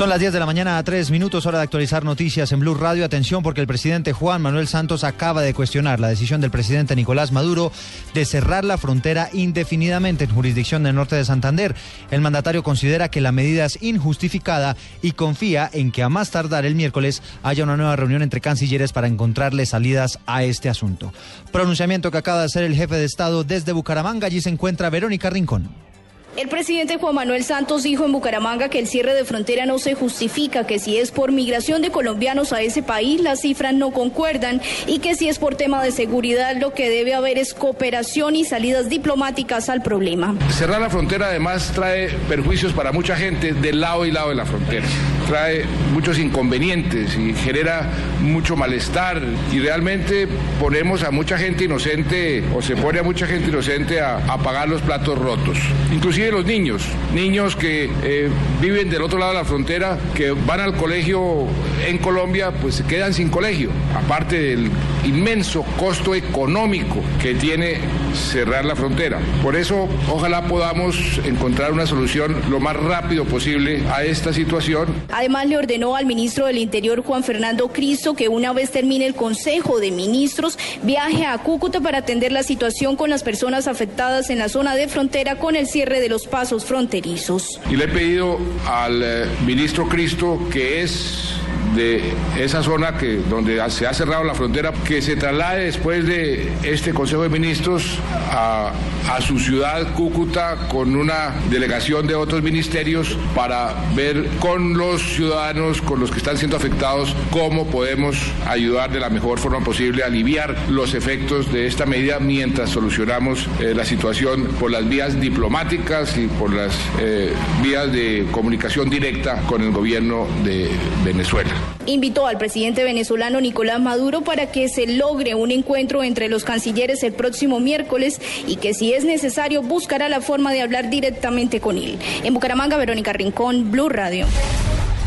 Son las 10 de la mañana a 3 minutos, hora de actualizar noticias en Blue Radio. Atención porque el presidente Juan Manuel Santos acaba de cuestionar la decisión del presidente Nicolás Maduro de cerrar la frontera indefinidamente en jurisdicción del norte de Santander. El mandatario considera que la medida es injustificada y confía en que a más tardar el miércoles haya una nueva reunión entre cancilleres para encontrarle salidas a este asunto. Pronunciamiento que acaba de hacer el jefe de Estado desde Bucaramanga. Allí se encuentra Verónica Rincón. El presidente Juan Manuel Santos dijo en Bucaramanga que el cierre de frontera no se justifica, que si es por migración de colombianos a ese país las cifras no concuerdan y que si es por tema de seguridad lo que debe haber es cooperación y salidas diplomáticas al problema. Cerrar la frontera además trae perjuicios para mucha gente del lado y lado de la frontera. Trae muchos inconvenientes y genera mucho malestar y realmente ponemos a mucha gente inocente o se pone a mucha gente inocente a, pagar los platos rotos. Inclusive los niños, niños que eh, viven del otro lado de la frontera, que van al colegio en Colombia, pues se quedan sin colegio, aparte del inmenso costo económico que tiene cerrar la frontera. Por eso, ojalá podamos encontrar una solución lo más rápido posible a esta situación. Además, le ordenó al ministro del Interior, Juan Fernando Cristo, que una vez termine el Consejo de Ministros, viaje a Cúcuta para atender la situación con las personas afectadas en la zona de frontera con el cierre de los pasos fronterizos. Y le he pedido al eh, ministro Cristo, que es de esa zona que donde se ha cerrado la frontera, que se traslade después de este Consejo de Ministros a, su ciudad Cúcuta con una delegación de otros ministerios para ver con los ciudadanos, con los que están siendo afectados, cómo podemos ayudar de la mejor forma posible a aliviar los efectos de esta medida mientras solucionamos eh, la situación por las vías diplomáticas y por las eh, vías de comunicación directa con el gobierno de Venezuela. Invitó al presidente venezolano Nicolás Maduro para que se logre un encuentro entre los cancilleres el próximo miércoles y que si es necesario buscará la forma de hablar directamente con él. En Bucaramanga, Verónica Rincón, Blue Radio.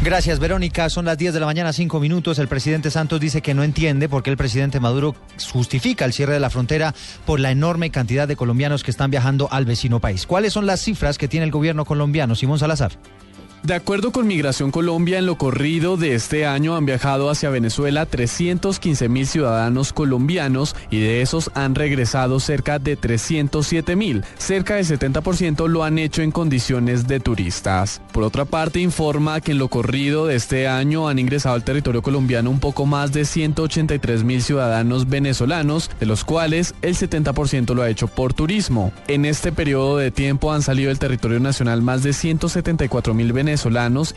Gracias, Verónica. Son las 10 de la mañana, 5 minutos. El presidente Santos dice que no entiende por qué el presidente Maduro justifica el cierre de la frontera por la enorme cantidad de colombianos que están viajando al vecino país. ¿Cuáles son las cifras que tiene el gobierno colombiano? Simón Salazar. De acuerdo con Migración Colombia, en lo corrido de este año han viajado hacia Venezuela 315 mil ciudadanos colombianos y de esos han regresado cerca de 307 mil. Cerca del 70% lo han hecho en condiciones de turistas. Por otra parte, informa que en lo corrido de este año han ingresado al territorio colombiano un poco más de 183 mil ciudadanos venezolanos, de los cuales el 70% lo ha hecho por turismo. En este periodo de tiempo han salido del territorio nacional más de 174 mil venezolanos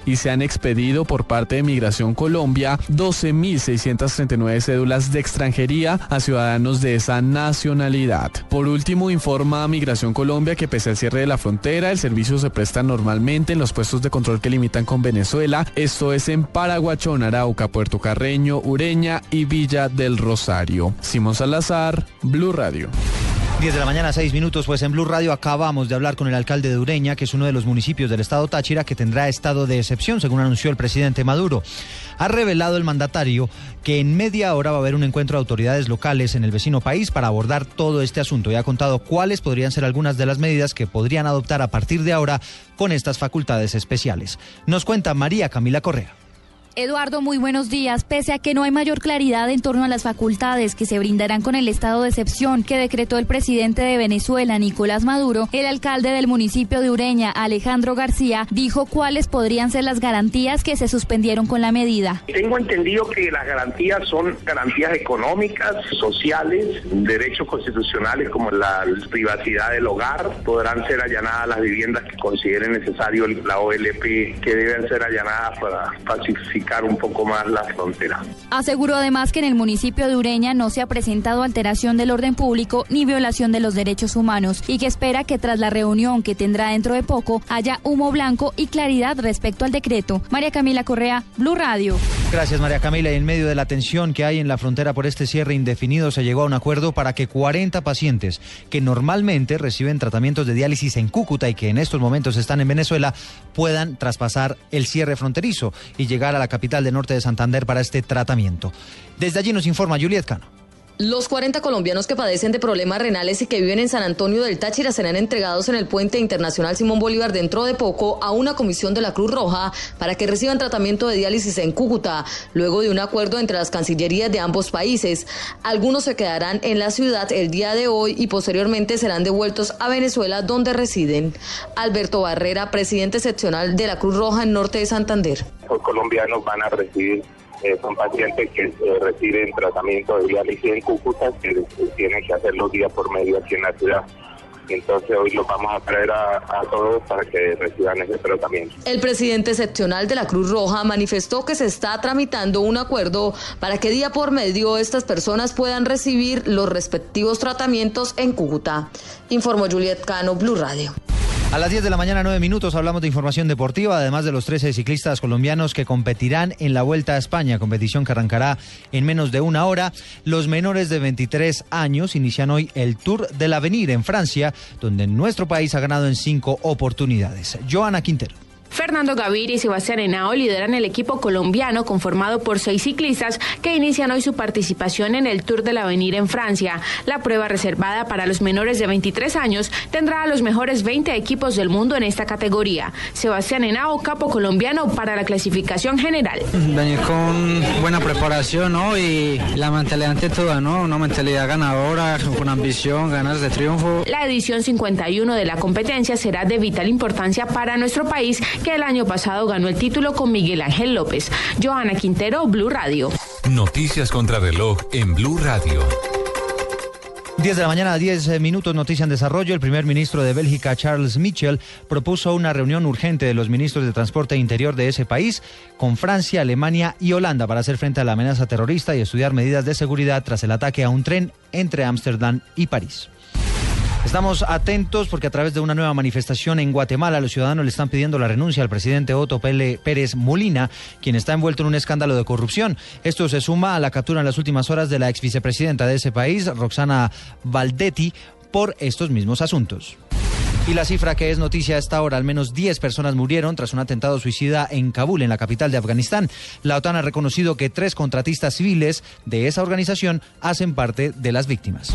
y se han expedido por parte de Migración Colombia 12.639 cédulas de extranjería a ciudadanos de esa nacionalidad. Por último, informa Migración Colombia que pese al cierre de la frontera, el servicio se presta normalmente en los puestos de control que limitan con Venezuela, esto es en Paraguachón, Arauca, Puerto Carreño, Ureña y Villa del Rosario. Simón Salazar, Blue Radio. 10 de la mañana, 6 minutos, pues en Blue Radio acabamos de hablar con el alcalde de Ureña, que es uno de los municipios del estado Táchira que tendrá estado de excepción, según anunció el presidente Maduro. Ha revelado el mandatario que en media hora va a haber un encuentro de autoridades locales en el vecino país para abordar todo este asunto y ha contado cuáles podrían ser algunas de las medidas que podrían adoptar a partir de ahora con estas facultades especiales. Nos cuenta María Camila Correa. Eduardo, muy buenos días. Pese a que no hay mayor claridad en torno a las facultades que se brindarán con el estado de excepción que decretó el presidente de Venezuela, Nicolás Maduro, el alcalde del municipio de Ureña, Alejandro García, dijo cuáles podrían ser las garantías que se suspendieron con la medida. Tengo entendido que las garantías son garantías económicas, sociales, derechos constitucionales como la privacidad del hogar. Podrán ser allanadas las viviendas que consideren necesario la OLP, que deben ser allanadas para pacificar un poco más la frontera. Aseguró además que en el municipio de Ureña no se ha presentado alteración del orden público ni violación de los derechos humanos y que espera que tras la reunión que tendrá dentro de poco haya humo blanco y claridad respecto al decreto. María Camila Correa, Blue Radio. Gracias María Camila. Y en medio de la tensión que hay en la frontera por este cierre indefinido se llegó a un acuerdo para que 40 pacientes que normalmente reciben tratamientos de diálisis en Cúcuta y que en estos momentos están en Venezuela puedan traspasar el cierre fronterizo y llegar a la capital del norte de Santander para este tratamiento. Desde allí nos informa Juliet Cano. Los 40 colombianos que padecen de problemas renales y que viven en San Antonio del Táchira serán entregados en el puente internacional Simón Bolívar dentro de poco a una comisión de la Cruz Roja para que reciban tratamiento de diálisis en Cúcuta, luego de un acuerdo entre las cancillerías de ambos países. Algunos se quedarán en la ciudad el día de hoy y posteriormente serán devueltos a Venezuela donde residen. Alberto Barrera, presidente seccional de la Cruz Roja en Norte de Santander. Los colombianos van a recibir eh, son pacientes que eh, reciben tratamiento de diálisis en Cúcuta, que tienen que hacerlo día por medio aquí en la ciudad. Entonces hoy los vamos a traer a, a, todos para que reciban ese tratamiento. El presidente seccional de la Cruz Roja manifestó que se está tramitando un acuerdo para que día por medio estas personas puedan recibir los respectivos tratamientos en Cúcuta. Informó Juliet Cano, Blue Radio. A las 10 de la mañana, 9 minutos, hablamos de información deportiva, además de los 13 ciclistas colombianos que competirán en la Vuelta a España, competición que arrancará en menos de una hora. Los menores de 23 años inician hoy el Tour del Avenir en Francia, donde nuestro país ha ganado en cinco oportunidades. Joana Quintero. Fernando Gaviria y Sebastián Henao lideran el equipo colombiano conformado por seis ciclistas que inician hoy su participación en el Tour del Avenir en Francia. La prueba reservada para los menores de 23 años tendrá a los mejores 20 equipos del mundo en esta categoría. Sebastián Henao, capo colombiano para la clasificación general. Venir con buena preparación ¿no? y la mentalidad ante todo, ¿no? una mentalidad ganadora, con ambición, ganas de triunfo. La edición 51 de la competencia será de vital importancia para nuestro país que el año pasado ganó el título con Miguel Ángel López. Joana Quintero, Blue Radio. Noticias contra reloj en Blue Radio. 10 de la mañana, 10 minutos, noticia en desarrollo. El primer ministro de Bélgica, Charles Michel, propuso una reunión urgente de los ministros de Transporte e Interior de ese país con Francia, Alemania y Holanda para hacer frente a la amenaza terrorista y estudiar medidas de seguridad tras el ataque a un tren entre Ámsterdam y París. Estamos atentos porque a través de una nueva manifestación en Guatemala los ciudadanos le están pidiendo la renuncia al presidente Otto Pérez Molina, quien está envuelto en un escándalo de corrupción. Esto se suma a la captura en las últimas horas de la ex vicepresidenta de ese país, Roxana Valdetti, por estos mismos asuntos. Y la cifra que es noticia a esta hora, al menos 10 personas murieron tras un atentado suicida en Kabul, en la capital de Afganistán. La OTAN ha reconocido que tres contratistas civiles de esa organización hacen parte de las víctimas.